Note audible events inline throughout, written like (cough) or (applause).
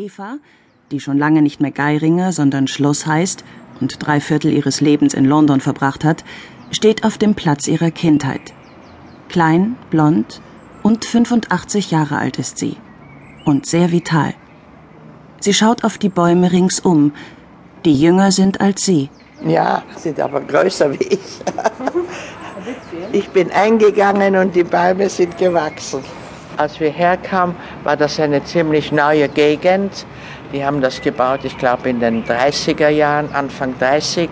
Eva, die schon lange nicht mehr Geiringer, sondern Schloss heißt und drei Viertel ihres Lebens in London verbracht hat, steht auf dem Platz ihrer Kindheit. Klein, blond und 85 Jahre alt ist sie. Und sehr vital. Sie schaut auf die Bäume ringsum, die jünger sind als sie. Ja, sind aber größer wie ich. (laughs) Ich bin eingegangen und die Bäume sind gewachsen. Als wir herkamen, war das eine ziemlich neue Gegend. Die haben das gebaut, ich glaube, in den 30er Jahren, Anfang 30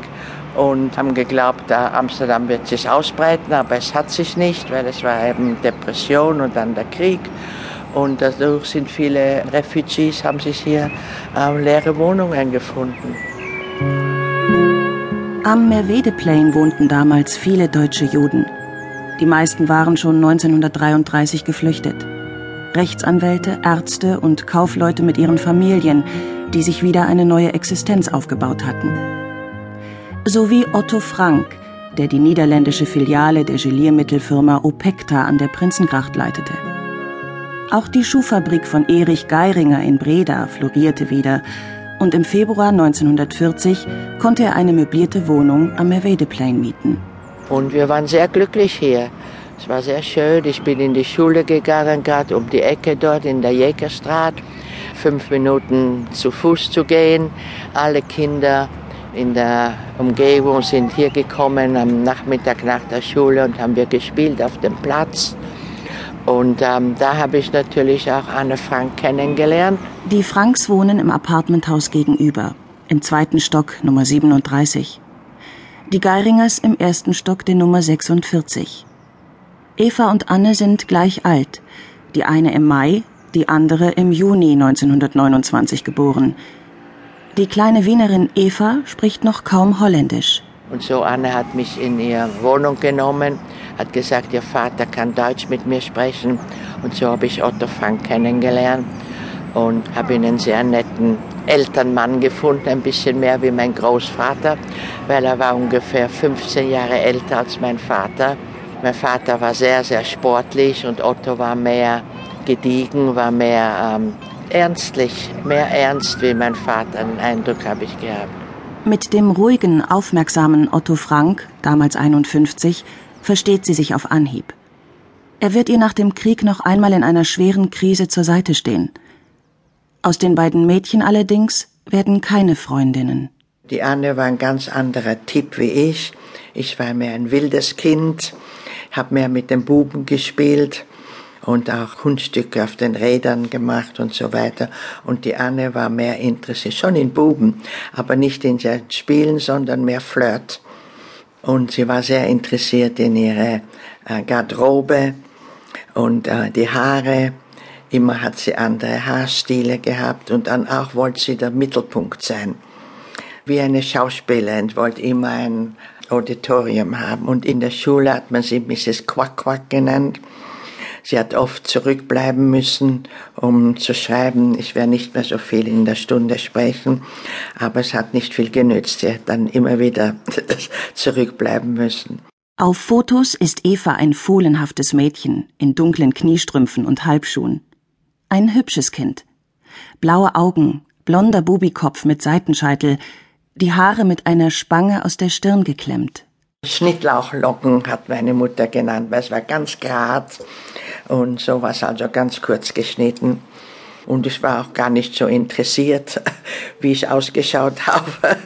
und haben geglaubt, Amsterdam wird sich ausbreiten, aber es hat sich nicht, weil es war eben Depression und dann der Krieg. Und dadurch sind viele Refugees, haben sich hier äh, leere Wohnungen gefunden. Am Merwede-Plain wohnten damals viele deutsche Juden. Die meisten waren schon 1933 geflüchtet. Rechtsanwälte, Ärzte und Kaufleute mit ihren Familien, die sich wieder eine neue Existenz aufgebaut hatten. Sowie Otto Frank, der die niederländische Filiale der Geliermittelfirma Opekta an der Prinzengracht leitete. Auch die Schuhfabrik von Erich Geiringer in Breda florierte wieder und im Februar 1940 konnte er eine möblierte Wohnung am Merwedeplain mieten. Und wir waren sehr glücklich hier. Es war sehr schön. Ich bin in die Schule gegangen, gerade um die Ecke dort in der Jägerstraat. Fünf Minuten zu Fuß zu gehen. Alle Kinder in der Umgebung sind hier gekommen am Nachmittag nach der Schule und haben wir gespielt auf dem Platz. Und ähm, da habe ich natürlich auch Anne Frank kennengelernt. Die Franks wohnen im Apartmenthaus gegenüber, im zweiten Stock Nummer 37. Die Geiringers im ersten Stock der Nummer 46. Eva und Anne sind gleich alt, die eine im Mai, die andere im Juni 1929 geboren. Die kleine Wienerin Eva spricht noch kaum Holländisch. Und so Anne hat mich in ihre Wohnung genommen, hat gesagt, ihr Vater kann Deutsch mit mir sprechen. Und so habe ich Otto Frank kennengelernt und habe ihn einen sehr netten Elternmann gefunden, ein bisschen mehr wie mein Großvater, weil er war ungefähr 15 Jahre älter als mein Vater. Mein Vater war sehr, sehr sportlich und Otto war mehr gediegen, war mehr ähm, ernstlich, mehr ernst wie mein Vater. Den Eindruck habe ich gehabt. Mit dem ruhigen, aufmerksamen Otto Frank, damals 51, versteht sie sich auf Anhieb. Er wird ihr nach dem Krieg noch einmal in einer schweren Krise zur Seite stehen. Aus den beiden Mädchen allerdings werden keine Freundinnen. Die Anne war ein ganz anderer Typ wie ich. Ich war mehr ein wildes Kind habe mehr mit den Buben gespielt und auch Kunststücke auf den Rädern gemacht und so weiter. Und die Anne war mehr interessiert, schon in Buben, aber nicht in Spielen, sondern mehr Flirt. Und sie war sehr interessiert in ihre äh, Garderobe und äh, die Haare. Immer hat sie andere Haarstile gehabt und dann auch wollte sie der Mittelpunkt sein. Wie eine Schauspielerin wollte immer ein Auditorium haben. Und in der Schule hat man sie Mrs. Quack Quack genannt. Sie hat oft zurückbleiben müssen, um zu schreiben, ich werde nicht mehr so viel in der Stunde sprechen, aber es hat nicht viel genützt. Sie hat dann immer wieder (laughs) zurückbleiben müssen. Auf Fotos ist Eva ein fohlenhaftes Mädchen in dunklen Kniestrümpfen und Halbschuhen. Ein hübsches Kind. Blaue Augen, blonder Bubikopf mit Seitenscheitel, die Haare mit einer Spange aus der Stirn geklemmt. Schnittlauchlocken hat meine Mutter genannt, weil es war ganz grad und sowas, also ganz kurz geschnitten. Und ich war auch gar nicht so interessiert, (laughs) wie ich ausgeschaut (laughs) habe.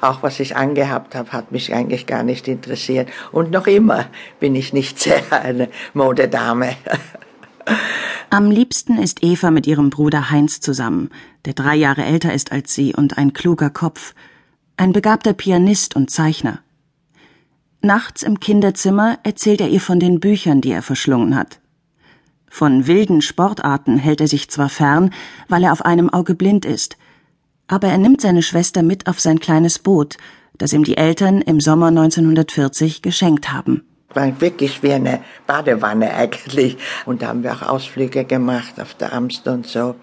Auch was ich angehabt habe, hat mich eigentlich gar nicht interessiert. Und noch immer bin ich nicht (laughs) sehr eine Modedame. Am liebsten ist Eva mit ihrem Bruder Heinz zusammen, der drei Jahre älter ist als sie und ein kluger Kopf ein begabter Pianist und Zeichner. Nachts im Kinderzimmer erzählt er ihr von den Büchern, die er verschlungen hat. Von wilden Sportarten hält er sich zwar fern, weil er auf einem Auge blind ist, aber er nimmt seine Schwester mit auf sein kleines Boot, das ihm die Eltern im Sommer 1940 geschenkt haben. War wirklich wie eine Badewanne eigentlich. Und da haben wir auch Ausflüge gemacht auf der Amst und so.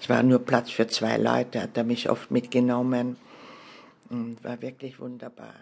Es war nur Platz für zwei Leute, hat er mich oft mitgenommen und war wirklich wunderbar.